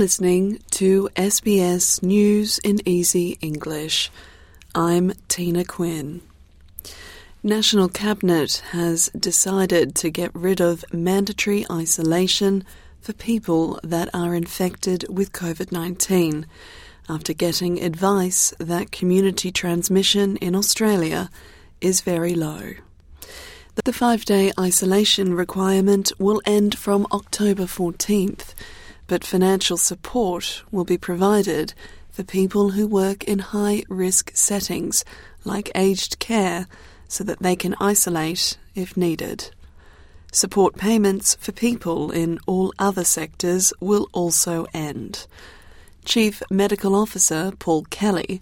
listening to SBS News in Easy English. I'm Tina Quinn. National Cabinet has decided to get rid of mandatory isolation for people that are infected with COVID 19 after getting advice that community transmission in Australia is very low. The five day isolation requirement will end from October 14th, but financial support will be provided for people who work in high risk settings like aged care so that they can isolate if needed. Support payments for people in all other sectors will also end. Chief Medical Officer Paul Kelly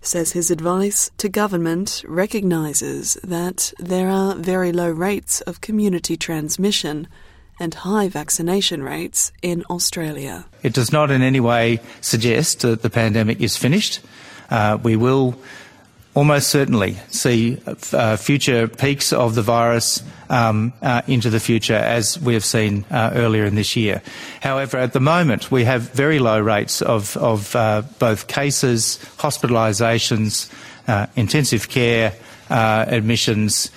says his advice to government recognises that there are very low rates of community transmission and high vaccination rates in Australia. It does not in any way suggest that the pandemic is finished. Uh, we will almost certainly see uh, future peaks of the virus um, uh, into the future, as we have seen uh, earlier in this year. However, at the moment, we have very low rates of, of uh, both cases, hospitalisations, uh, intensive care uh, admissions,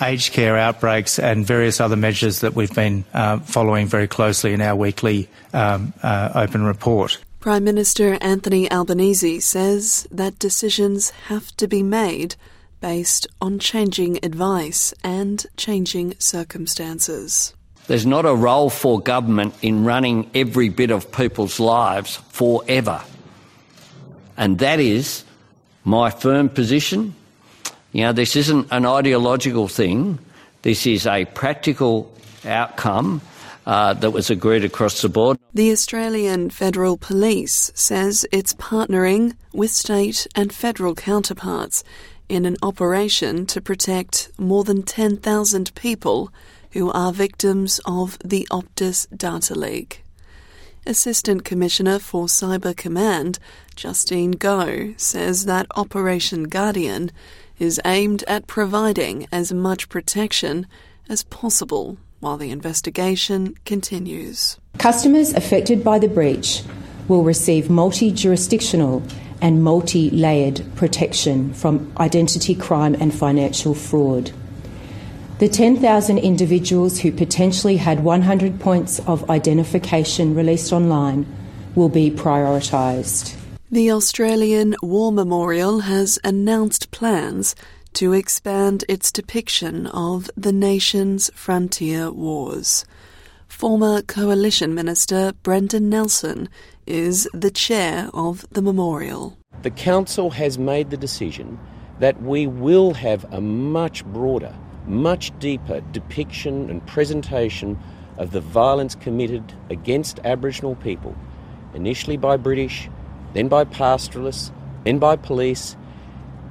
aged care outbreaks, and various other measures that we've been following very closely in our weekly um, open report. Prime Minister Anthony Albanese says that decisions have to be made based on changing advice and changing circumstances. There's not a role for government in running every bit of people's lives forever. And that is my firm position. You know, this isn't an ideological thing, this is a practical outcome uh, that was agreed across the board. The Australian Federal Police says it's partnering with state and federal counterparts in an operation to protect more than 10,000 people who are victims of the Optus data leak. Assistant Commissioner for Cyber Command, Justine Goh, says that Operation Guardian is aimed at providing as much protection as possible while the investigation continues. Customers affected by the breach will receive multi jurisdictional and multi layered protection from identity crime and financial fraud. The 10,000 individuals who potentially had 100 points of identification released online will be prioritised. The Australian War Memorial has announced plans to expand its depiction of the nation's frontier wars. Former Coalition Minister Brendan Nelson is the chair of the memorial. The Council has made the decision that we will have a much broader, much deeper depiction and presentation of the violence committed against Aboriginal people, initially by British, then by pastoralists, then by police,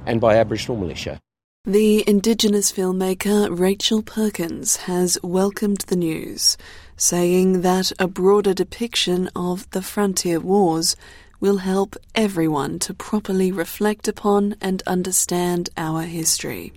and by Aboriginal militia. The Indigenous filmmaker Rachel Perkins has welcomed the news, saying that a broader depiction of the frontier wars will help everyone to properly reflect upon and understand our history.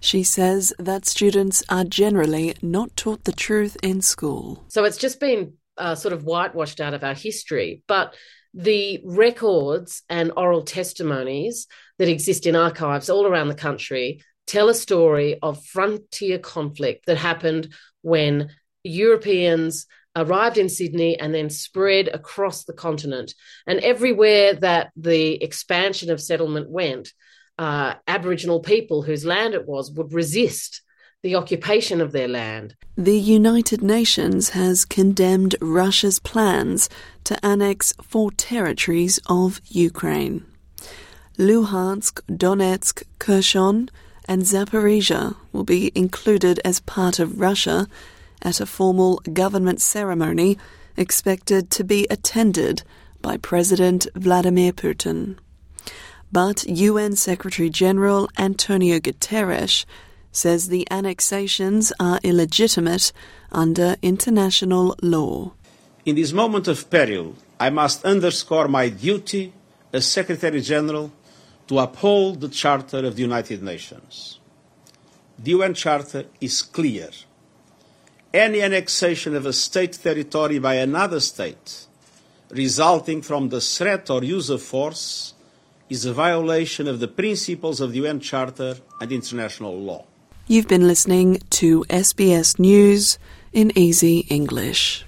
She says that students are generally not taught the truth in school. So it's just been uh, sort of whitewashed out of our history, but the records and oral testimonies that exist in archives all around the country tell a story of frontier conflict that happened when Europeans arrived in Sydney and then spread across the continent. And everywhere that the expansion of settlement went, uh, Aboriginal people whose land it was would resist the occupation of their land. The United Nations has condemned Russia's plans to annex four territories of Ukraine. Luhansk, Donetsk, Kherson, and Zaporizhia will be included as part of Russia at a formal government ceremony expected to be attended by President Vladimir Putin. But UN Secretary General Antonio Guterres says the annexations are illegitimate under international law. In this moment of peril, I must underscore my duty as Secretary General to uphold the Charter of the United Nations. The UN Charter is clear. Any annexation of a state territory by another state resulting from the threat or use of force is a violation of the principles of the UN Charter and international law. You've been listening to SBS News in Easy English.